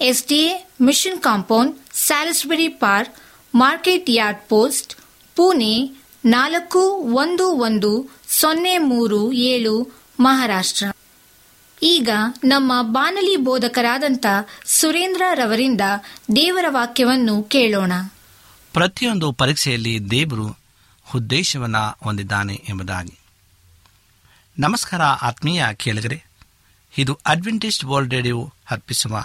SDA mission compound, Salisbury park, market yard post, Pune ನಾಲ್ಕು ಒಂದು ಒಂದು ಸೊನ್ನೆ ಮೂರು ಏಳು, ಮಹಾರಾಷ್ಟ್ರ. ಈಗ ನಮ್ಮ ಬಾನಲಿ ಬೋಧಕರಾದಂಥ ಸುರೇಂದ್ರ ರವರಿಂದ ದೇವರ ವಾಕ್ಯವನ್ನು ಕೇಳೋಣ. ಪ್ರತಿಯೊಂದು ಪರೀಕ್ಷೆಯಲ್ಲಿ ದೇವರು ಉದ್ದೇಶವನ್ನು ಹೊಂದಿದ್ದಾನೆ ಎಂಬುದಾಗಿ. ನಮಸ್ಕಾರ ಆತ್ಮೀಯ ಕೇಳಿಗರೆ, ಇದು ಅಡ್ವೆಂಟಿಸ್ಟ್ ವರ್ಲ್ಡ್ ರೇಡಿಯೋ ಅರ್ಪಿಸುವ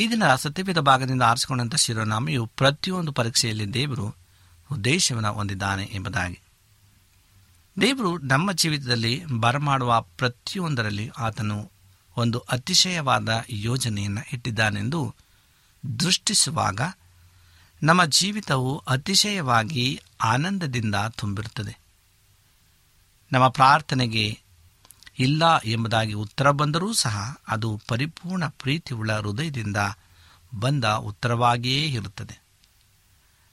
ಈ ದಿನ ಸತ್ಯವೇದ ಭಾಗದಿಂದ ಆರಿಸಿಕೊಂಡಂಥ ಶಿರೋನಾಮೆಯು ಪ್ರತಿಯೊಂದು ಪರೀಕ್ಷೆಯಲ್ಲಿ ದೇವರು ಉದ್ದೇಶವನ್ನು ಹೊಂದಿದ್ದಾನೆ ಎಂಬುದಾಗಿ. ದೇವರು ನಮ್ಮ ಜೀವಿತದಲ್ಲಿ ಬರಮಾಡುವ ಪ್ರತಿಯೊಂದರಲ್ಲಿ ಆತನು ಒಂದು ಅತಿಶಯವಾದ ಯೋಜನೆಯನ್ನು ಇಟ್ಟಿದ್ದಾನೆಂದು ದೃಷ್ಟಿಸುವಾಗ ನಮ್ಮ ಜೀವಿತವು ಅತಿಶಯವಾಗಿ ಆನಂದದಿಂದ ತುಂಬಿರುತ್ತದೆ. ನಮ್ಮ ಪ್ರಾರ್ಥನೆಗೆ ಇಲ್ಲ ಎಂಬುದಾಗಿ ಉತ್ತರ ಬಂದರೂ ಸಹ ಅದು ಪರಿಪೂರ್ಣ ಪ್ರೀತಿಯುಳ್ಳ ಹೃದಯದಿಂದ ಬಂದ ಉತ್ತರವಾಗಿಯೇ ಇರುತ್ತದೆ.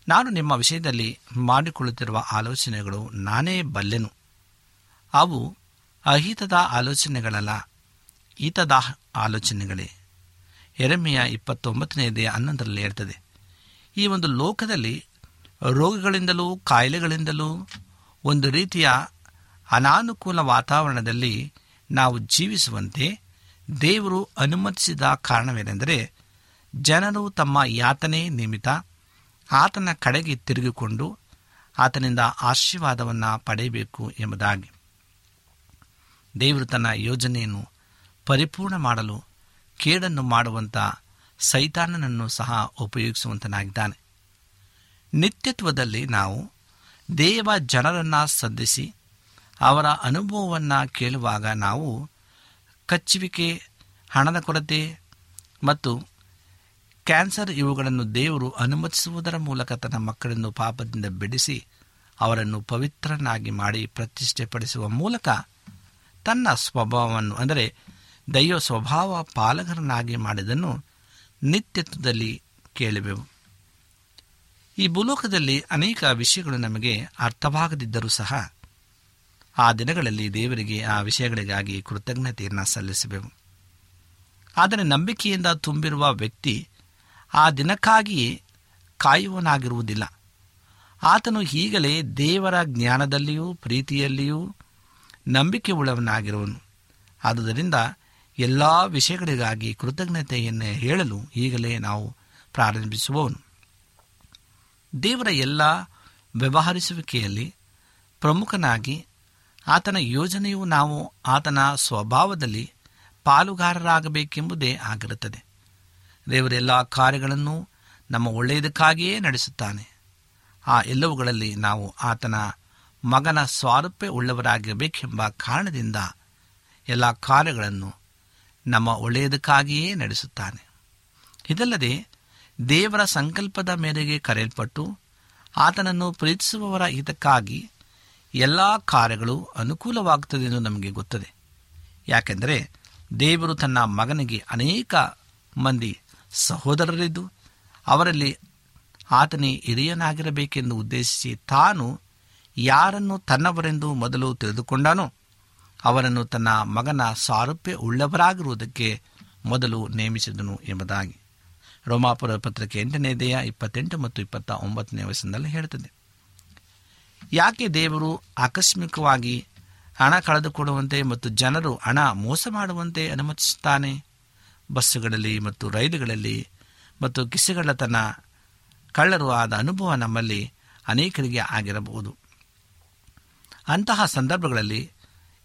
ನಾನು ನಿಮ್ಮ ವಿಷಯದಲ್ಲಿ ಮಾಡಿಕೊಳ್ಳುತ್ತಿರುವ ಆಲೋಚನೆಗಳು ನಾನೇ ಬಲ್ಲೆನು. ಅವು ಅಹಿತದ ಆಲೋಚನೆಗಳಲ್ಲ ಹಿತದ ಆಲೋಚನೆಗಳೇ. ಎರಮೆಯ ಇಪ್ಪತ್ತೊಂಬತ್ತನೆಯದೇ ಹನ್ನೊಂದರಲ್ಲಿ ಹೇಳ್ತದೆ, ಈ ಒಂದು ಲೋಕದಲ್ಲಿ ರೋಗಗಳಿಂದಲೂ ಕಾಯಿಲೆಗಳಿಂದಲೂ ಒಂದು ರೀತಿಯ ಅನಾನುಕೂಲ ವಾತಾವರಣದಲ್ಲಿ ನಾವು ಜೀವಿಸುವಂತೆ ದೇವರು ಅನುಮತಿಸಿದ ಕಾರಣವೇನೆಂದರೆ ಜನರು ತಮ್ಮ ಯಾತನೆ ನಿಮಿತ್ತ ಆತನ ಕಡೆಗೆ ತಿರುಗಿಕೊಂಡು ಆತನಿಂದ ಆಶೀರ್ವಾದವನ್ನು ಪಡೆಯಬೇಕು ಎಂಬುದಾಗಿ. ದೇವರು ತನ್ನ ಯೋಜನೆಯನ್ನು ಪರಿಪೂರ್ಣ ಮಾಡಲು ಕೇಡನ್ನು ಮಾಡುವಂಥ ಸೈತಾನನನ್ನು ಸಹ ಉಪಯೋಗಿಸುವಂತನಾಗಿದ್ದಾನೆ. ನಿತ್ಯತ್ವದಲ್ಲಿ ನಾವು ದೇವ ಜನರನ್ನು ಸಂಧಿಸಿ ಅವರ ಅನುಭವವನ್ನು ಕೇಳುವಾಗ ನಾವು ಕಚ್ಚುವಿಕೆ, ಹಣದ ಕೊರತೆ ಮತ್ತು ಕ್ಯಾನ್ಸರ್ ಇವುಗಳನ್ನು ದೇವರು ಅನುಮತಿಸುವುದರ ಮೂಲಕ ತನ್ನ ಮಕ್ಕಳನ್ನು ಪಾಪದಿಂದ ಬಿಡಿಸಿ ಅವರನ್ನು ಪವಿತ್ರನಾಗಿ ಮಾಡಿ ಪ್ರತಿಷ್ಠೆಪಡಿಸುವ ಮೂಲಕ ತನ್ನ ಸ್ವಭಾವವನ್ನು, ಅಂದರೆ ದೈವ ಸ್ವಭಾವ ಪಾಲಕರನ್ನಾಗಿ ಮಾಡಿದನ್ನು ನಿತ್ಯತ್ವದಲ್ಲಿ ಕೇಳುವೆವು. ಈ ಭೂಲೋಕದಲ್ಲಿ ಅನೇಕ ವಿಷಯಗಳು ನಮಗೆ ಅರ್ಥವಾಗದಿದ್ದರೂ ಸಹ ಆ ದಿನಗಳಲ್ಲಿ ದೇವರಿಗೆ ಆ ವಿಷಯಗಳಿಗಾಗಿ ಕೃತಜ್ಞತೆಯನ್ನು ಸಲ್ಲಿಸಬೇಕು ಆದರೆ ನಂಬಿಕೆಯಿಂದ ತುಂಬಿರುವ ವ್ಯಕ್ತಿ ಆ ದಿನಕ್ಕಾಗಿಯೇ ಕಾಯುವನಾಗಿರುವುದಿಲ್ಲ. ಆತನು ಈಗಲೇ ದೇವರ ಜ್ಞಾನದಲ್ಲಿಯೂ ಪ್ರೀತಿಯಲ್ಲಿಯೂ ನಂಬಿಕೆ ಉಳ್ಳವನಾಗಿರುವನು ಆದುದರಿಂದ ಎಲ್ಲ ವಿಷಯಗಳಿಗಾಗಿ ಕೃತಜ್ಞತೆಯನ್ನು ಹೇಳಲು ಈಗಲೇ ನಾವು ಪ್ರಾರಂಭಿಸುವವನು. ದೇವರ ಎಲ್ಲ ವ್ಯವಹರಿಸುವಿಕೆಯಲ್ಲಿ ಪ್ರಮುಖನಾಗಿ ಆತನ ಯೋಜನೆಯು ನಾವು ಆತನ ಸ್ವಭಾವದಲ್ಲಿ ಪಾಲುಗಾರರಾಗಬೇಕೆಂಬುದೇ ಆಗಿರುತ್ತದೆ. ದೇವರೆಲ್ಲ ಕಾರ್ಯಗಳನ್ನು ನಮ್ಮ ಒಳ್ಳೆಯದಕ್ಕಾಗಿಯೇ ನಡೆಸುತ್ತಾನೆ. ಆ ಎಲ್ಲವುಗಳಲ್ಲಿ ನಾವು ಆತನ ಮಗನ ಸ್ವಾರೂಪ್ಯ ಉಳ್ಳವರಾಗಿರಬೇಕೆಂಬ ಕಾರಣದಿಂದ ಎಲ್ಲ ಕಾರ್ಯಗಳನ್ನು ನಮ್ಮ ಒಳ್ಳೆಯದಕ್ಕಾಗಿಯೇ ನಡೆಸುತ್ತಾನೆ. ಇದಲ್ಲದೆ ದೇವರ ಸಂಕಲ್ಪದ ಮೇರೆಗೆ ಕರೆಯಲ್ಪಟ್ಟು ಆತನನ್ನು ಪ್ರೀತಿಸುವವರ ಹಿತಕ್ಕಾಗಿ ಎಲ್ಲ ಕಾರ್ಯಗಳು ಅನುಕೂಲವಾಗುತ್ತದೆ ಎಂದು ನಮಗೆ ಗೊತ್ತದೆ. ಯಾಕೆಂದರೆ ದೇವರು ತನ್ನ ಮಗನಿಗೆ ಅನೇಕ ಮಂದಿ ಸಹೋದರರಿದ್ದು, ಅವರಲ್ಲಿ ಆತನೇ ಹಿರಿಯನಾಗಿರಬೇಕೆಂದು ಉದ್ದೇಶಿಸಿ ತಾನು ಯಾರನ್ನು ತನ್ನವರೆಂದು ಮೊದಲು ತಿಳಿದುಕೊಂಡನೋ, ಅವರನ್ನು ತನ್ನ ಮಗನ ಸಾರೂಪ್ಯ ಉಳ್ಳವರಾಗಿರುವುದಕ್ಕೆ ಮೊದಲು ನೇಮಿಸಿದನು ಎಂಬುದಾಗಿ. ರೋಮಾಪುರ ಪತ್ರಿಕೆ ಎಂಟನೇ ದೇಹ ಇಪ್ಪತ್ತೆಂಟು ಮತ್ತು ಇಪ್ಪತ್ತ ಒಂಬತ್ತನೇ ವಯಸ್ಸಿನಲ್ಲಿ ಹೇಳುತ್ತದೆ. ಯಾಕೆ ದೇವರು ಆಕಸ್ಮಿಕವಾಗಿ ಹಣ ಕಳೆದುಕೊಡುವಂತೆ ಮತ್ತು ಜನರು ಹಣ ಮೋಸ ಮಾಡುವಂತೆ ಅನುಮತಿಸುತ್ತಾನೆ? ಬಸ್ಸುಗಳಲ್ಲಿ ಮತ್ತು ರೈಲುಗಳಲ್ಲಿ ಮತ್ತು ಕಿಸೆಗಳ್ಳತನ ಕಳ್ಳರು ಆದ ಅನುಭವ ನಮ್ಮಲ್ಲಿ ಅನೇಕರಿಗೆ ಆಗಿರಬಹುದು. ಅಂತಹ ಸಂದರ್ಭಗಳಲ್ಲಿ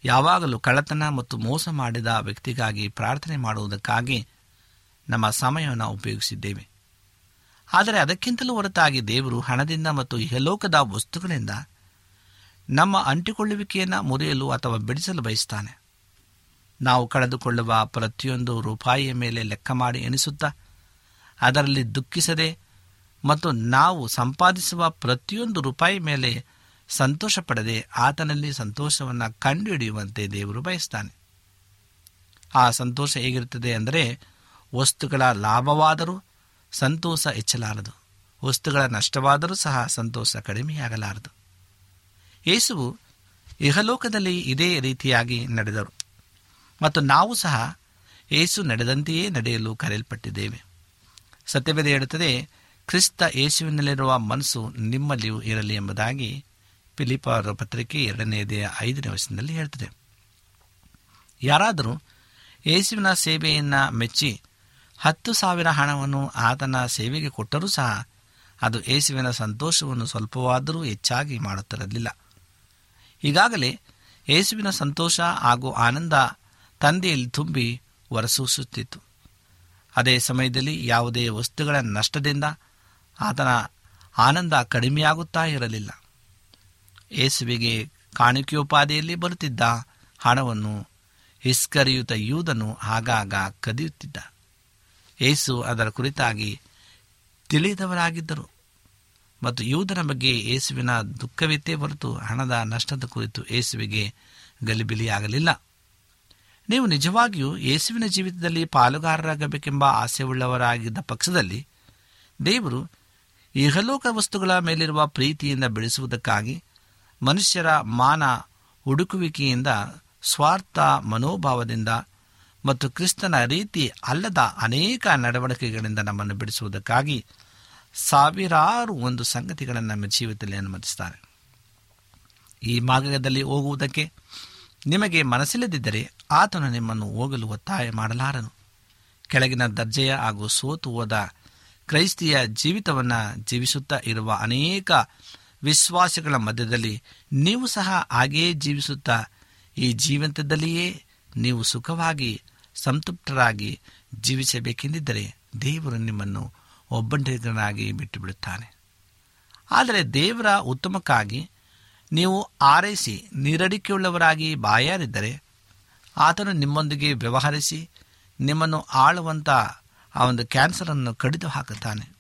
ಯಾವಾಗಲೂ ಕಳ್ಳತನ ಮತ್ತು ಮೋಸ ಮಾಡಿದ ವ್ಯಕ್ತಿಗಾಗಿ ಪ್ರಾರ್ಥನೆ ಮಾಡುವುದಕ್ಕಾಗಿ ನಮ್ಮ ಸಮಯವನ್ನು ಉಪಯೋಗಿಸಿದ್ದೇವೆ. ಆದರೆ ಅದಕ್ಕಿಂತಲೂ ಹೊರತಾಗಿ ದೇವರು ಹಣದಿಂದ ಮತ್ತು ಯಲೋಕದ ವಸ್ತುಗಳಿಂದ ನಮ್ಮ ಅಂಟಿಕೊಳ್ಳುವಿಕೆಯನ್ನು ಮುರಿಯಲು ಅಥವಾ ಬಿಡಿಸಲು ಬಯಸ್ತಾನೆ. ನಾವು ಕಳೆದುಕೊಳ್ಳುವ ಪ್ರತಿಯೊಂದು ರೂಪಾಯಿಯ ಮೇಲೆ ಲೆಕ್ಕ ಮಾಡಿ ಎಣಿಸುತ್ತಾ, ಅದರಲ್ಲಿ ದುಃಖಿಸದೆ ಮತ್ತು ನಾವು ಸಂಪಾದಿಸುವ ಪ್ರತಿಯೊಂದು ರೂಪಾಯಿ ಮೇಲೆ ಸಂತೋಷ ಪಡದೆ ಆತನಲ್ಲಿ ಸಂತೋಷವನ್ನು ಕಂಡುಹಿಡಿಯುವಂತೆ ದೇವರು ಬಯಸ್ತಾನೆ. ಆ ಸಂತೋಷ ಹೇಗಿರುತ್ತದೆ ಅಂದರೆ, ವಸ್ತುಗಳ ಲಾಭವಾದರೂ ಸಂತೋಷ ಹೆಚ್ಚಲಾರದು, ವಸ್ತುಗಳ ನಷ್ಟವಾದರೂ ಸಹ ಸಂತೋಷ ಕಡಿಮೆಯಾಗಲಾರದು. ಯೇಸುವು ಇಹಲೋಕದಲ್ಲಿ ಇದೇ ರೀತಿಯಾಗಿ ನಡೆದರು. ಮತ್ತು ನಾವು ಸಹ ಏಸು ನಡೆದಂತೆಯೇ ನಡೆಯಲು ಕರೆಯಲ್ಪಟ್ಟಿದ್ದೇವೆ. ಸತ್ಯವೇದ ಹೇಳುತ್ತದೆ, ಕ್ರಿಸ್ತ ಯೇಸುವಿನಲ್ಲಿರುವ ಮನಸ್ಸು ನಿಮ್ಮಲ್ಲಿಯೂ ಇರಲಿ ಎಂಬುದಾಗಿ ಫಿಲಿಪರ ಪತ್ರಿಕೆ ಎರಡನೆಯದೆಯ ಐದನೇ ವಯಸ್ಸಿನಲ್ಲಿ ಹೇಳ್ತದೆ. ಯಾರಾದರೂ ಯೇಸುವಿನ ಸೇವೆಯನ್ನು ಮೆಚ್ಚಿ ಹತ್ತು ಸಾವಿರ ಹಣವನ್ನು ಆತನ ಸೇವೆಗೆ ಕೊಟ್ಟರೂ ಸಹ ಅದು ಯೇಸುವಿನ ಸಂತೋಷವನ್ನು ಸ್ವಲ್ಪವಾದರೂ ಹೆಚ್ಚಾಗಿ ಮಾಡುತ್ತಿರಲಿಲ್ಲ. ಈಗಾಗಲೇ ಯೇಸುವಿನ ಸಂತೋಷ ಹಾಗೂ ಆನಂದ ತಂದೆಯಲ್ಲಿ ತುಂಬಿ ಹೊರಸೂಸುತ್ತಿತ್ತು ಅದೇ ಸಮಯದಲ್ಲಿ ಯಾವುದೇ ವಸ್ತುಗಳ ನಷ್ಟದಿಂದ ಆತನ ಆನಂದ ಕಡಿಮೆಯಾಗುತ್ತಾ ಇರಲಿಲ್ಲ. ಯೇಸುವಿಗೆ ಕಾಣಿಕೆಯೋಪಾದಿಯಲ್ಲಿ ಬರುತ್ತಿದ್ದ ಹಣವನ್ನು ಹಿಸ್ಕರಿಯುತ ಯೂದನು ಆಗಾಗ ಕದಿಯುತ್ತಿದ್ದ. ಏಸು ಅದರ ಕುರಿತಾಗಿ ತಿಳಿದವರಾಗಿದ್ದರು. ಮತ್ತು ಯೂದನ ಬಗ್ಗೆ ಯೇಸುವಿನ ದುಃಖವಿತ್ತೇ ಹೊರತು ಹಣದ ನಷ್ಟದ ಕುರಿತು ಯೇಸುವಿಗೆ ಗಲಿಬಿಲಿಯಾಗಲಿಲ್ಲ. ನೀವು ನಿಜವಾಗಿಯೂ ಯೇಸುವಿನ ಜೀವಿತದಲ್ಲಿ ಪಾಲುಗಾರರಾಗಬೇಕೆಂಬ ಆಸೆಯುಳ್ಳವರಾಗಿದ್ದ ಪಕ್ಷದಲ್ಲಿ ದೇವರು ಇಹಲೋಕ ವಸ್ತುಗಳ ಮೇಲಿರುವ ಪ್ರೀತಿಯಿಂದ ಬೆಳೆಸುವುದಕ್ಕಾಗಿ ಮನುಷ್ಯರ ಮಾನ ಹುಡುಕುವಿಕೆಯಿಂದ ಸ್ವಾರ್ಥ ಮನೋಭಾವದಿಂದ ಮತ್ತು ಕ್ರಿಸ್ತನ ರೀತಿ ಅಲ್ಲದ ಅನೇಕ ನಡವಳಿಕೆಗಳಿಂದ ನಮ್ಮನ್ನು ಬಿಡಿಸುವುದಕ್ಕಾಗಿ ಸಾವಿರಾರು ಒಂದು ಸಂಗತಿಗಳನ್ನು ನಮ್ಮ ಜೀವಿತದಲ್ಲಿ ಅನುಮತಿಸ್ತಾರೆ. ಈ ಮಾರ್ಗದಲ್ಲಿ ಹೋಗುವುದಕ್ಕೆ ನಿಮಗೆ ಮನಸ್ಸಿಲ್ಲದಿದ್ದರೆ ಆತನು ನಿಮ್ಮನ್ನು ಹೋಗಲು ಒತ್ತಾಯ ಮಾಡಲಾರನು. ಕೆಳಗಿನ ದರ್ಜೆಯ ಹಾಗೂ ಸೋತು ಹೋದ ಕ್ರೈಸ್ತಿಯ ಜೀವಿತವನ್ನು ಜೀವಿಸುತ್ತಾ ಇರುವ ಅನೇಕ ವಿಶ್ವಾಸಗಳ ಮಧ್ಯದಲ್ಲಿ ನೀವು ಸಹ ಹಾಗೆಯೇ ಜೀವಿಸುತ್ತಾ, ಈ ಜೀವಂತದಲ್ಲಿಯೇ ನೀವು ಸುಖವಾಗಿ, ಸಂತೃಪ್ತರಾಗಿ ಜೀವಿಸಬೇಕೆಂದಿದ್ದರೆ ದೇವರು ನಿಮ್ಮನ್ನು ಒಬ್ಬಂಟಿಗನಾಗಿ ಬಿಟ್ಟು ಬಿಡುತ್ತಾನೆ ಆದರೆ ದೇವರ ಉತ್ತಮಕ್ಕಾಗಿ ನೀವು ಆರೈಸಿ ನೀರಡಿಕೆಯುಳ್ಳವರಾಗಿ ಬಾಯಾರಿದ್ದರೆ ಆತನು ನಿಮ್ಮೊಂದಿಗೆ ವ್ಯವಹರಿಸಿ ನಿಮ್ಮನ್ನು ಆಳುವಂಥ ಆ ಒಂದು ಕ್ಯಾನ್ಸರನ್ನು ಕಡಿದು ಹಾಕುತ್ತಾನೆ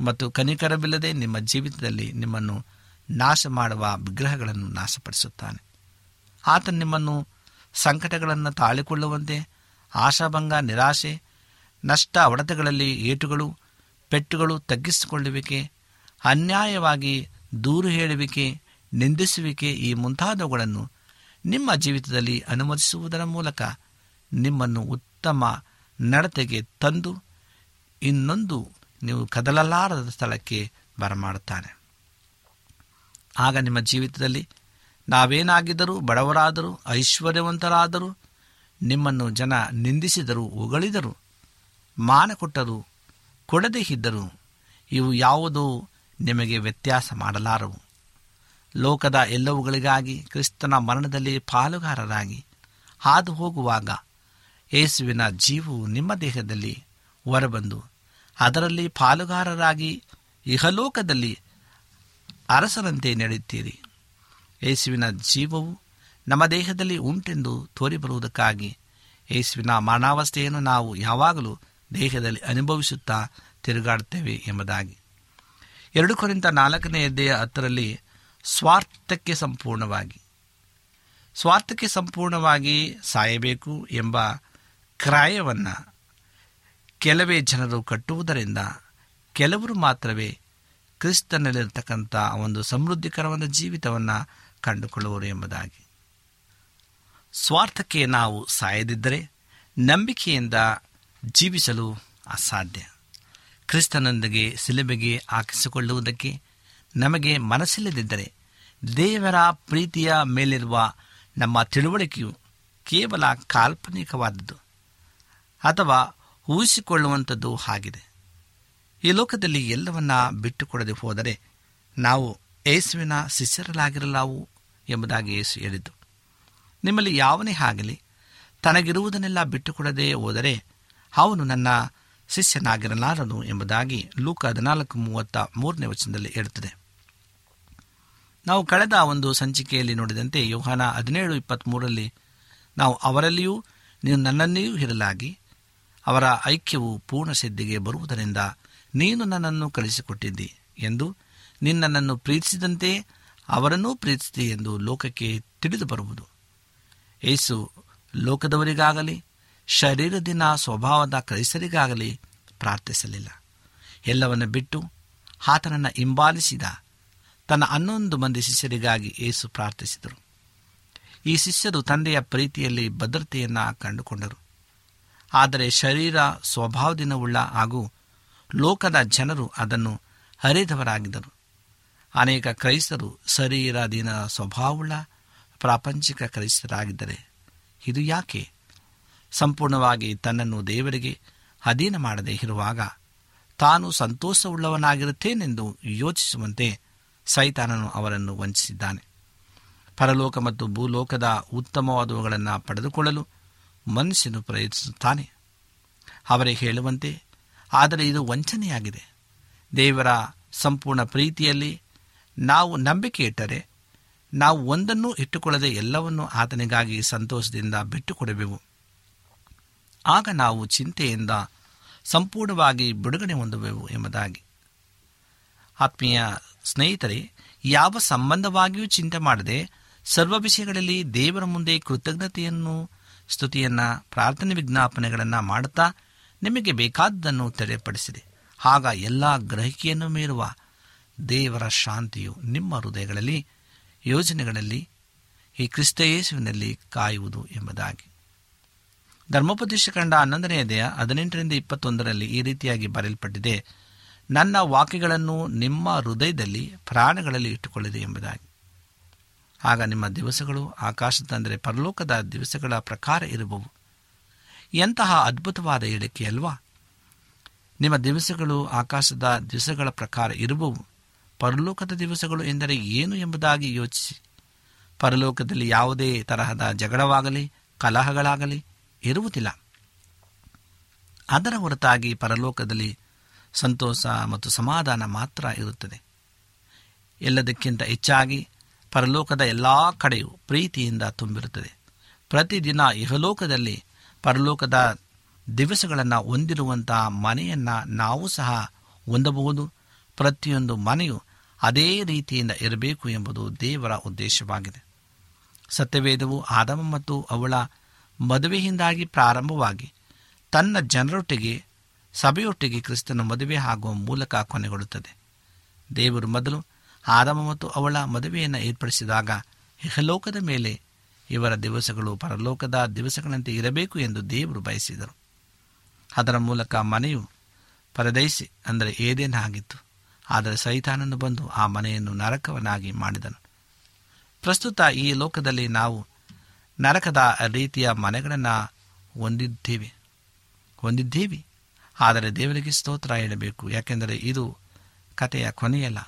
ಮತ್ತು ಕನಿಕರವಿಲ್ಲದೆ ನಿಮ್ಮ ಜೀವಿತದಲ್ಲಿ ನಿಮ್ಮನ್ನು ನಾಶ ಮಾಡುವ ವಿಗ್ರಹಗಳನ್ನು ನಾಶಪಡಿಸುತ್ತಾನೆ. ಆತ ನಿಮ್ಮನ್ನು ಸಂಕಟಗಳನ್ನು ತಾಳಿಕೊಳ್ಳುವಂತೆ ಆಶಾಭಂಗ ನಿರಾಶೆ, ನಷ್ಟ ಒಡೆತಗಳಲ್ಲಿ ಏಟುಗಳು ಪೆಟ್ಟುಗಳು ತಗ್ಗಿಸಿಕೊಳ್ಳುವಿಕೆ, ಅನ್ಯಾಯವಾಗಿ ದೂರು ಹೇಳುವಿಕೆ, ನಿಂದಿಸುವಿಕೆ ಈ ಮುಂತಾದವುಗಳನ್ನು ನಿಮ್ಮ ಜೀವಿತದಲ್ಲಿ ಅನುಮತಿಸುವುದರ ಮೂಲಕ ನಿಮ್ಮನ್ನು ಉತ್ತಮ ನಡತೆಗೆ ತಂದು ಇನ್ನೊಂದು ನೀವು ಕದಲಲಾರದ ಸ್ಥಳಕ್ಕೆ ಬರಮಾಡುತ್ತಾನೆ. ಆಗ ನಿಮ್ಮ ಜೀವಿತದಲ್ಲಿ ನಾವೇನಾಗಿದ್ದರೂ, ಬಡವರಾದರೂ, ಐಶ್ವರ್ಯವಂತರಾದರೂ, ನಿಮ್ಮನ್ನು ಜನ ನಿಂದಿಸಿದರು, ಉಗಳಿದರು, ಮಾನ ಕೊಟ್ಟರು ಕೊಡದೇ ಇದ್ದರು ಇವು ಯಾವುದೂ ನಿಮಗೆ ವ್ಯತ್ಯಾಸ ಮಾಡಲಾರವು. ಲೋಕದ ಎಲ್ಲವುಗಳಿಗಾಗಿ ಕ್ರಿಸ್ತನ ಮರಣದಲ್ಲಿ ಪಾಲುಗಾರರಾಗಿ ಹಾದು ಹೋಗುವಾಗ ಯೇಸುವಿನ ಜೀವವು ನಿಮ್ಮ ದೇಹದಲ್ಲಿ ಹೊರಬಂದು ಅದರಲ್ಲಿ ಪಾಲುಗಾರರಾಗಿ ಇಹಲೋಕದಲ್ಲಿ ಅರಸರಂತೆ ನಡೆಯುತ್ತೀರಿ. ಯೇಸುವಿನ ಜೀವವು ನಮ್ಮ ದೇಹದಲ್ಲಿ ಉಂಟೆಂದು ತೋರಿಬರುವುದಕ್ಕಾಗಿ ಯೇಸುವಿನ ಮರಣಾವಸ್ಥೆಯನ್ನು ನಾವು ಯಾವಾಗಲೂ ದೇಹದಲ್ಲಿ ಅನುಭವಿಸುತ್ತಾ ತಿರುಗಾಡ್ತೇವೆ ಎಂಬುದಾಗಿ. ಎರಡು ಕುರಿತ ನಾಲ್ಕನೇ ಎದ್ದೆಯ ಹತ್ತರಲ್ಲಿ ಸ್ವಾರ್ಥಕ್ಕೆ ಸಂಪೂರ್ಣವಾಗಿ. ಸ್ವಾರ್ಥಕ್ಕೆ ಸಂಪೂರ್ಣವಾಗಿ ಸಾಯಬೇಕು ಎಂಬ ಕ್ರಾಯವನ್ನು ಕೆಲವೇ ಜನರು ಕಟ್ಟುವುದರಿಂದ ಕೆಲವರು ಮಾತ್ರವೇ ಕ್ರಿಸ್ತನಲ್ಲಿರತಕ್ಕಂಥ ಒಂದು ಸಮೃದ್ಧಿಕರವಾದ ಜೀವಿತವನ್ನು ಕಂಡುಕೊಳ್ಳುವರು ಎಂಬುದಾಗಿ. ಸ್ವಾರ್ಥಕ್ಕೆ ನಾವು ಸಾಯದಿದ್ದರೆ ನಂಬಿಕೆಯಿಂದ ಜೀವಿಸಲು ಅಸಾಧ್ಯ. ಕ್ರಿಸ್ತನೊಂದಿಗೆ ಸಿಲುಬೆಗೆ ಹಾಕಿಸಿಕೊಳ್ಳುವುದಕ್ಕೆ ನಮಗೆ ಮನಸ್ಸಿಲ್ಲದಿದ್ದರೆ ದೇವರ ಪ್ರೀತಿಯ ಮೇಲಿರುವ ನಮ್ಮ ತಿಳುವಳಿಕೆಯು ಕೇವಲ ಕಾಲ್ಪನಿಕವಾದದ್ದು ಅಥವಾ ಊಹಿಸಿಕೊಳ್ಳುವಂಥದ್ದು ಆಗಿದೆ. ಈ ಲೋಕದಲ್ಲಿ ಎಲ್ಲವನ್ನ ಬಿಟ್ಟುಕೊಡದೆ ಹೋದರೆ ನಾವು ಯೇಸುವಿನ ಶಿಷ್ಯರಲಾಗಿರಲಾವು ಎಂಬುದಾಗಿ ಯೇಸು ಹೇಳಿದ್ದು. ನಿಮ್ಮಲ್ಲಿ ಯಾವನೇ ಆಗಲಿ ತನಗಿರುವುದನ್ನೆಲ್ಲ ಬಿಟ್ಟುಕೊಡದೆ ಹೋದರೆ ಅವನು ನನ್ನ ಶಿಷ್ಯನಾಗಿರಲಾರನು ಎಂಬುದಾಗಿ ಲೂಕ ಹದಿನಾಲ್ಕು ಮೂವತ್ತ ಮೂರನೇ ವಚನದಲ್ಲಿ ಹೇಳುತ್ತದೆ. ನಾವು ಕಳೆದ ಒಂದು ಸಂಚಿಕೆಯಲ್ಲಿ ನೋಡಿದಂತೆ ಯೋಹಾನ ಹದಿನೇಳು ಇಪ್ಪತ್ತ್ಮೂರರಲ್ಲಿ ನಾವು ಅವರಲ್ಲಿಯೂ ನೀನು ನನ್ನನ್ನೆಯೂ ಇರಲಾಗಿ, ಅವರ ಐಕ್ಯವು ಪೂರ್ಣ ಸಿದ್ಧಿಗೆ ಬರುವುದರಿಂದ ನೀನು ನನ್ನನ್ನು ಕಳಿಸಿಕೊಟ್ಟಿದ್ದಿ ಎಂದು ನಿನ್ನನ್ನು ಪ್ರೀತಿಸಿದಂತೆ ಅವರನ್ನೂ ಪ್ರೀತಿಸಿದೆ ಎಂದು ಲೋಕಕ್ಕೆ ತಿಳಿದು ಬರುವುದು. ಏಸು ಲೋಕದವರಿಗಾಗಲಿ ಶರೀರದಿನ ಸ್ವಭಾವದ ಕ್ರೈಸ್ತರಿಗಾಗಲಿ ಪ್ರಾರ್ಥಿಸಲಿಲ್ಲ. ಎಲ್ಲವನ್ನು ಬಿಟ್ಟು ಆತನನ್ನು ಹಿಂಬಾಲಿಸಿದ ತನ್ನ ಹನ್ನೊಂದು ಮಂದಿ ಶಿಷ್ಯರಿಗಾಗಿ ಏಸು ಪ್ರಾರ್ಥಿಸಿದರು. ಈ ಶಿಷ್ಯರು ತಂದೆಯ ಪ್ರೀತಿಯಲ್ಲಿ ಭದ್ರತೆಯನ್ನು ಕಂಡುಕೊಂಡರು. ಆದರೆ ಶರೀರ ಸ್ವಭಾವದಿನವುಳ್ಳ ಹಾಗೂ ಲೋಕದ ಜನರು ಅದನ್ನು ಹರಿದವರಾಗಿದ್ದರು ಅನೇಕ ಕ್ರೈಸ್ತರು ಶರೀರದಿನ ಸ್ವಭಾವವುಳ್ಳ ಪ್ರಾಪಂಚಿಕ ಕ್ರೈಸ್ತರಾಗಿದ್ದರೆ ಇದು ಯಾಕೆ? ಸಂಪೂರ್ಣವಾಗಿ ತನ್ನನ್ನು ದೇವರಿಗೆ ಅಧೀನ ಮಾಡದೆ ಇರುವಾಗ ತಾನು ಸಂತೋಷವುಳ್ಳವನಾಗಿರುತ್ತೇನೆಂದು ಯೋಚಿಸುವಂತೆ ಸೈತಾನನು ಅವರನ್ನು ವಂಚಿಸಿದ್ದಾನೆ. ಪರಲೋಕ ಮತ್ತು ಭೂಲೋಕದ ಉತ್ತಮವಾದವುಗಳನ್ನು ಪಡೆದುಕೊಳ್ಳಲು ಮನಸ್ಸನ್ನು ಪ್ರಯತ್ನಿಸುತ್ತಾನೆ. ಅವರೇ ಹೇಳುವಂತೆ, ಆದರೆ ಇದು ವಂಚನೆಯಾಗಿದೆ. ದೇವರ ಸಂಪೂರ್ಣ ಪ್ರೀತಿಯಲ್ಲಿ ನಾವು ನಂಬಿಕೆ ಇಟ್ಟರೆ ನಾವು ಒಂದನ್ನೂ ಇಟ್ಟುಕೊಳ್ಳದೆ ಎಲ್ಲವನ್ನೂ ಆತನಿಗಾಗಿ ಸಂತೋಷದಿಂದ ಬಿಟ್ಟುಕೊಡಬೇಕು ಆಗ ನಾವು ಚಿಂತೆಯಿಂದ ಸಂಪೂರ್ಣವಾಗಿ ಬಿಡುಗಡೆ ಹೊಂದುವೆವು ಎಂಬುದಾಗಿ. ಆತ್ಮೀಯ ಸ್ನೇಹಿತರೆ, ಯಾವ ಸಂಬಂಧವಾಗಿಯೂ ಚಿಂತೆ ಮಾಡದೆ ಸರ್ವ ವಿಷಯಗಳಲ್ಲಿ ದೇವರ ಮುಂದೆ ಕೃತಜ್ಞತೆಯನ್ನು, ಸ್ತುತಿಯನ್ನು, ಪ್ರಾರ್ಥನೆ ವಿಜ್ಞಾಪನೆಗಳನ್ನು ಮಾಡುತ್ತಾ ನಿಮಗೆ ಬೇಕಾದ್ದನ್ನು ತೆರೆಪಡಿಸಿದೆ ಆಗ ಎಲ್ಲ ಗ್ರಹಿಕೆಯನ್ನು ಮೀರುವ ದೇವರ ಶಾಂತಿಯು ನಿಮ್ಮ ಹೃದಯಗಳಲ್ಲಿ, ಯೋಜನೆಗಳಲ್ಲಿ, ಈ ಕ್ರಿಸ್ತಯೇಸುವಿನಲ್ಲಿ ಕಾಯುವುದು ಎಂಬುದಾಗಿ. ಧರ್ಮೋಪದೇಶ ಕಂಡ ಹನ್ನೊಂದನೇ ದೇಹ ಹದಿನೆಂಟರಿಂದ ಇಪ್ಪತ್ತೊಂದರಲ್ಲಿ ಈ ರೀತಿಯಾಗಿ ಬರೆಯಲ್ಪಟ್ಟಿದೆ. ನನ್ನ ವಾಕ್ಯಗಳನ್ನು ನಿಮ್ಮ ಹೃದಯದಲ್ಲಿ ಪ್ರಾಣಗಳಲ್ಲಿ ಇಟ್ಟುಕೊಳ್ಳಿದೆ ಎಂಬುದಾಗಿ. ಆಗ ನಿಮ್ಮ ದಿವಸಗಳು ಆಕಾಶದ ಅಂದರೆ ಪರಲೋಕದ ದಿವಸಗಳ ಪ್ರಕಾರ ಇರಬಹುದು ಎಂತಹ ಅದ್ಭುತವಾದ ಹೇಳಿಕೆ ಅಲ್ವಾ? ನಿಮ್ಮ ದಿವಸಗಳು ಆಕಾಶದ ದಿವಸಗಳ ಪ್ರಕಾರ ಇರುವವು. ಪರಲೋಕದ ದಿವಸಗಳು ಎಂದರೆ ಏನು ಎಂಬುದಾಗಿ ಯೋಚಿಸಿ. ಪರಲೋಕದಲ್ಲಿ ಯಾವುದೇ ತರಹದ ಜಗಳವಾಗಲಿ, ಕಲಹಗಳಾಗಲಿ ಇರುವುದಿಲ್ಲ. ಅದರ ಹೊರತಾಗಿ ಪರಲೋಕದಲ್ಲಿ ಸಂತೋಷ ಮತ್ತು ಸಮಾಧಾನ ಮಾತ್ರ ಇರುತ್ತದೆ. ಎಲ್ಲದಕ್ಕಿಂತ ಹೆಚ್ಚಾಗಿ ಪರಲೋಕದ ಎಲ್ಲ ಕಡೆಯೂ ಪ್ರೀತಿಯಿಂದ ತುಂಬಿರುತ್ತದೆ. ಪ್ರತಿದಿನ ಇಹಲೋಕದಲ್ಲಿ ಪರಲೋಕದ ದಿವಸಗಳನ್ನು ಹೊಂದಿರುವಂತಹ ಮನೆಯನ್ನು ನಾವು ಸಹ ಹೊಂದಬಹುದು. ಪ್ರತಿಯೊಂದು ಮನೆಯು ಅದೇ ರೀತಿಯಿಂದ ಇರಬೇಕು ಎಂಬುದು ದೇವರ ಉದ್ದೇಶವಾಗಿದೆ. ಸತ್ಯವೇದವು ಆದಮ ಮತ್ತು ಅವಳ ಮದುವೆಯಿಂದಾಗಿ ಪ್ರಾರಂಭವಾಗಿ ತನ್ನ ಜನರೊಟ್ಟಿಗೆ, ಸಭೆಯೊಟ್ಟಿಗೆ ಕ್ರಿಸ್ತನ ಮದುವೆ ಆಗುವ ಮೂಲಕ ಕೊನೆಗೊಳ್ಳುತ್ತದೆ. ದೇವರು ಮೊದಲು ಆದಮ ಮತ್ತು ಅವಳ ಮದುವೆಯನ್ನು ಏರ್ಪಡಿಸಿದಾಗ ಇಹಲೋಕದ ಮೇಲೆ ಇವರ ದಿವಸಗಳು ಪರಲೋಕದ ದಿವಸಗಳಂತೆ ಇರಬೇಕು ಎಂದು ದೇವರು ಬಯಸಿದರು. ಅದರ ಮೂಲಕ ಮನೆಯು ಪರದೈಸಿ ಅಂದರೆ ಏದೇನಾಗಿತ್ತು ಆದರೆ ಸೈತಾನನು ಬಂದು ಆ ಮನೆಯನ್ನು ನರಕವನ್ನಾಗಿ ಮಾಡಿದನು. ಪ್ರಸ್ತುತ ಈ ಲೋಕದಲ್ಲಿ ನಾವು ನರಕದ ರೀತಿಯ ಮನೆಗಳನ್ನು ಹೊಂದಿದ್ದೇವೆ. ಹೊಂದಿದ್ದೇವೆ. ಆದರೆ ದೇವರಿಗೆ ಸ್ತೋತ್ರ ಹೇಳಬೇಕು. ಯಾಕೆಂದರೆ ಇದು ಕಥೆಯ ಕೊನೆಯಲ್ಲ.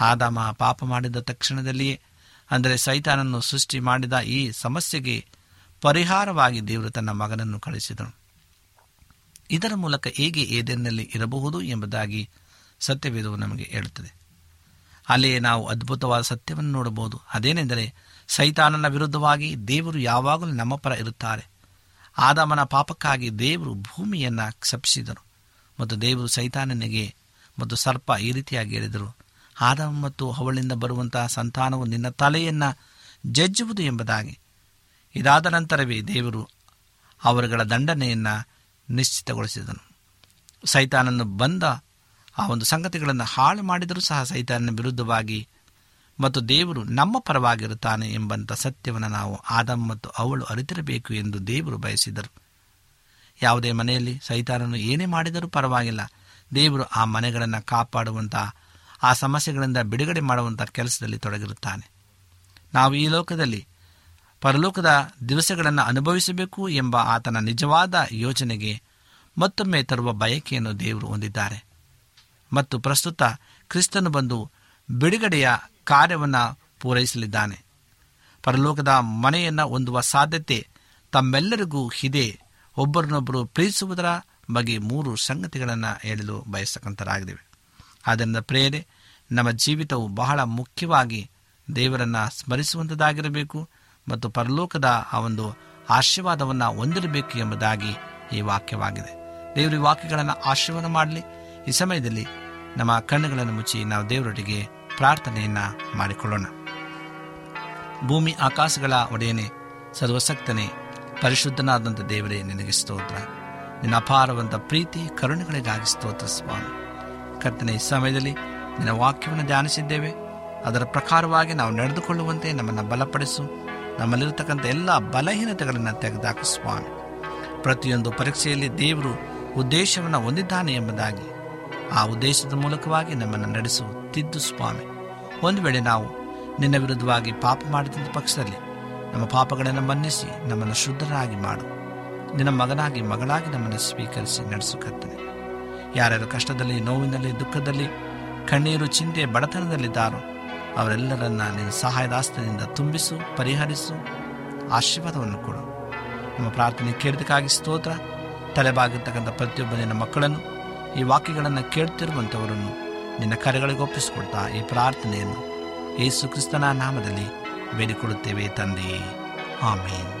ಆದಾಮ ಪಾಪ ಮಾಡಿದ ತಕ್ಷಣದಲ್ಲಿಯೇ, ಅಂದರೆ ಸೈತಾನನ್ನು ಸೃಷ್ಟಿ ಮಾಡಿದ ಈ ಸಮಸ್ಯೆಗೆ ಪರಿಹಾರವಾಗಿ ದೇವರು ತನ್ನ ಮಗನನ್ನು ಕಳಿಸಿದನು ಇದರ ಮೂಲಕ ಹೇಗೆ ಏದೇನಲ್ಲಿ ಇರಬಹುದು ಎಂಬುದಾಗಿ ಸತ್ಯವೇದವು ನಮಗೆ ಹೇಳುತ್ತದೆ. ಅಲ್ಲಿಯೇ ನಾವು ಅದ್ಭುತವಾದ ಸತ್ಯವನ್ನು ನೋಡಬಹುದು. ಅದೇನೆಂದರೆ ಸೈತಾನನ ವಿರುದ್ಧವಾಗಿ ದೇವರು ಯಾವಾಗಲೂ ನಮ್ಮ ಪರ ಇರುತ್ತಾರೆ. ಆದಾಮನ ಪಾಪಕ್ಕಾಗಿ ದೇವರು ಭೂಮಿಯನ್ನು ಶಪಿಸಿದರು. ಮತ್ತು ದೇವರು ಸೈತಾನನಿಗೆ ಮತ್ತು ಸರ್ಪ ಈ ರೀತಿಯಾಗಿ ಹೇಳಿದರು, ಆದಾಮ ಮತ್ತು ಅವಳಿಂದ ಬರುವಂತಹ ಸಂತಾನವು ನಿನ್ನ ತಲೆಯನ್ನು ಜಜ್ಜುವುದು ಎಂಬುದಾಗಿ. ಇದಾದ ನಂತರವೇ ದೇವರು ಅವರುಗಳ ದಂಡನೆಯನ್ನು ನಿಶ್ಚಿತಗೊಳಿಸಿದನು. ಸೈತಾನನ್ನು ಬಂದ ಆ ಒಂದು ಸಂಗತಿಗಳನ್ನು ಹಾಳು ಮಾಡಿದರೂ ಸಹ ಸೈತಾನನ ವಿರುದ್ಧವಾಗಿ ಮತ್ತು ದೇವರು ನಮ್ಮ ಪರವಾಗಿರುತ್ತಾನೆ ಎಂಬಂಥ ಸತ್ಯವನ್ನು ನಾವು ಆದಮ್ ಮತ್ತು ಅವಳು ಅರಿತಿರಬೇಕು ಎಂದು ದೇವರು ಬಯಸಿದರು. ಯಾವುದೇ ಮನೆಯಲ್ಲಿ ಸೈತಾನನು ಏನೇ ಮಾಡಿದರೂ ಪರವಾಗಿಲ್ಲ. ದೇವರು ಆ ಮನೆಗಳನ್ನು ಕಾಪಾಡುವಂತಹ, ಆ ಸಮಸ್ಯೆಗಳಿಂದ ಬಿಡುಗಡೆ ಮಾಡುವಂಥ ಕೆಲಸದಲ್ಲಿ ತೊಡಗಿರುತ್ತಾನೆ. ನಾವು ಈ ಲೋಕದಲ್ಲಿ ಪರಲೋಕದ ದಿವಸಗಳನ್ನು ಅನುಭವಿಸಬೇಕು ಎಂಬ ಆತನ ನಿಜವಾದ ಯೋಜನೆಗೆ ಮತ್ತೊಮ್ಮೆ ತರುವ ಬಯಕೆಯನ್ನು ದೇವರು ಹೊಂದಿದ್ದಾರೆ. ಮತ್ತು ಪ್ರಸ್ತುತ ಕ್ರಿಸ್ತನು ಬಂದು ಬಿಡುಗಡೆಯ ಕಾರ್ಯವನ್ನು ಪೂರೈಸಲಿದ್ದಾನೆ. ಪರಲೋಕದ ಮನೆಯನ್ನು ಹೊಂದುವ ಸಾಧ್ಯತೆ ತಮ್ಮೆಲ್ಲರಿಗೂ ಇದೆ. ಒಬ್ಬರನ್ನೊಬ್ಬರು ಪ್ರೀತಿಸುವುದರ ಬಗ್ಗೆ ಮೂರು ಸಂಗತಿಗಳನ್ನು ಹೇಳಲು ಬಯಸತಕ್ಕಂಥರಾಗಿದ್ದೇವೆ ಆದ್ದರಿಂದ ಪ್ರೇರೆ ನಮ್ಮ ಜೀವಿತವು ಬಹಳ ಮುಖ್ಯವಾಗಿ ದೇವರನ್ನು ಸ್ಮರಿಸುವಂಥದ್ದಾಗಿರಬೇಕು ಮತ್ತು ಪರಲೋಕದ ಆ ಒಂದು ಆಶೀರ್ವಾದವನ್ನು ಹೊಂದಿರಬೇಕು ಎಂಬುದಾಗಿ ಈ ವಾಕ್ಯವಾಗಿದೆ. ದೇವರ ವಾಕ್ಯಗಳನ್ನು ಆಶೀರ್ವಾದ ಮಾಡಲಿ. ಈ ಸಮಯದಲ್ಲಿ ನಮ್ಮ ಕಣ್ಣುಗಳನ್ನು ಮುಚ್ಚಿ ನಾವು ದೇವರೊಟ್ಟಿಗೆ ಪ್ರಾರ್ಥನೆಯನ್ನು ಮಾಡಿಕೊಳ್ಳೋಣ. ಭೂಮಿ ಆಕಾಶಗಳ ಒಡೆಯನೆ, ಸರ್ವಸಕ್ತನೇ ಪರಿಶುದ್ಧನಾದಂಥ ದೇವರೇ, ನಿನಗೆ ಸ್ತೋತ್ರ. ನಿನ್ನ ಅಪಾರವಂತ ಪ್ರೀತಿ, ಕರುಣೆಗಳಿಗಾಗಿ ಸ್ತೋತ್ರ ಸ್ವಾಮಿ. ಕರ್ತನೆ, ಈ ಸಮಯದಲ್ಲಿ ನಿನ್ನ ವಾಕ್ಯವನ್ನು ಧ್ಯಾನಿಸಿದ್ದೇವೆ. ಅದರ ಪ್ರಕಾರವಾಗಿ ನಾವು ನಡೆದುಕೊಳ್ಳುವಂತೆ ನಮ್ಮನ್ನು ಬಲಪಡಿಸು. ನಮ್ಮಲ್ಲಿರತಕ್ಕಂಥ ಎಲ್ಲ ಬಲಹೀನತೆಗಳನ್ನು ತೆಗೆದಾಕು ಸ್ವಾಮಿ. ಪ್ರತಿಯೊಂದು ಪರೀಕ್ಷೆಯಲ್ಲಿ ದೇವರು ಉದ್ದೇಶವನ್ನು ಹೊಂದಿದ್ದಾನೆ ಎಂಬುದಾಗಿ, ಆ ಉದ್ದೇಶದ ಮೂಲಕವಾಗಿ ನಮ್ಮನ್ನು ನಡೆಸು. ತಿದ್ದು ಸ್ವಾಮಿ. ಒಂದು ವೇಳೆ ನಾವು ನಿನ್ನ ವಿರುದ್ಧವಾಗಿ ಪಾಪ ಮಾಡುತ್ತಿದ್ದ ಪಕ್ಷದಲ್ಲಿ, ನಮ್ಮ ಪಾಪಗಳನ್ನು ಮನ್ನಿಸಿ ನಮ್ಮನ್ನು ಶುದ್ಧರಾಗಿ ಮಾಡು. ನಿನ್ನ ಮಗನಾಗಿ ಮಗಳಾಗಿ ನಮ್ಮನ್ನು ಸ್ವೀಕರಿಸಿ ನಡೆಸು ಕರ್ತನೆ. ಯಾರ್ಯಾರು ಕಷ್ಟದಲ್ಲಿ, ನೋವಿನಲ್ಲಿ, ದುಃಖದಲ್ಲಿ, ಕಣ್ಣೀರು, ಚಿಂತೆ, ಬಡತನದಲ್ಲಿದ್ದಾರೋ, ಅವರೆಲ್ಲರನ್ನ ನಿನ್ನ ಸಹಾಯದಾಸ್ತದಿಂದ ತುಂಬಿಸು, ಪರಿಹರಿಸು, ಆಶೀರ್ವಾದವನ್ನು ಕೊಡು. ನಮ್ಮ ಪ್ರಾರ್ಥನೆ ಕೇಳಿದಕ್ಕಾಗಿ ಸ್ತೋತ್ರ. ತಲೆಬಾಗಿರ್ತಕ್ಕಂಥ ಪ್ರತಿಯೊಬ್ಬ ನಿನ್ನ ಮಕ್ಕಳನ್ನು, ಈ ವಾಕ್ಯಗಳನ್ನು ಕೇಳ್ತಿರುವಂಥವರನ್ನು ನಿನ್ನ ಕರೆಗಳಿಗೆ ಒಪ್ಪಿಸಿಕೊಡ್ತಾ ಈ ಪ್ರಾರ್ಥನೆಯನ್ನು. ಯೇಸು ಕ್ರಿಸ್ತನ ನಾಮದಲ್ಲಿ ಬೇಡಿಕೊಡುತ್ತೇವೆ ತಂದೆಯೇ ಆಮೇನ್.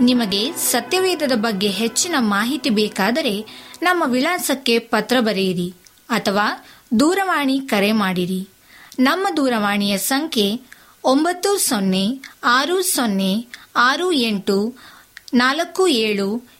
ನಿಮಗೆ ಸತ್ಯವೇದದ ಬಗ್ಗೆ ಹೆಚ್ಚಿನ ಮಾಹಿತಿ ಬೇಕಾದರೆ ನಮ್ಮ ವಿಳಾಸಕ್ಕೆ ಪತ್ರ ಬರೆಯಿರಿ ಅಥವಾ ದೂರವಾಣಿ ಕರೆ ಮಾಡಿರಿ. ನಮ್ಮ ದೂರವಾಣಿಯ ಸಂಖ್ಯೆ ಒಂಬತ್ತು ಸೊನ್ನೆ ಆರು ಸೊನ್ನೆ ಆರು ಎಂಟು ನಾಲ್ಕು ಏಳು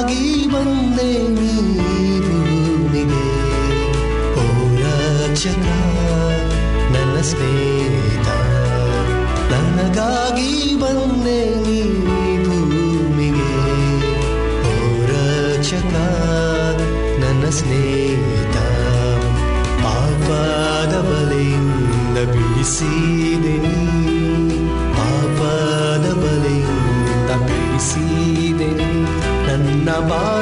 ನನಗಾಗಿ ಬಂದೆ ನೀ ಭೂಮಿಗೆ ಓ ರಕ್ಷಕ ನನ್ನ ನನ್ನ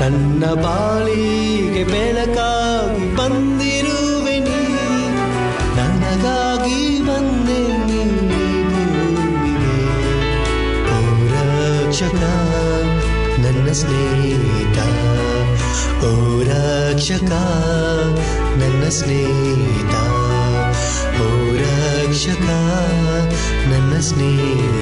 ನನ್ನ ಬಾಳಿಗೆ ಬೆಳಕಾಗಿ ಬಂದಿರುವೆ ನೀ ನನಗಾಗಿ ಬಂದೆ ನೀ ಓರಕ್ಷಕ ನನ್ನ ಸ್ನೇಹಿತ. ಓರಕ್ಷಕ ನನ್ನ ಸ್ನೇಹಿತ. ಓರಕ್ಷಕ ನನ್ನ ಸ್ನೇಹಿತ.